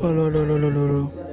Halo, halo, halo, halo.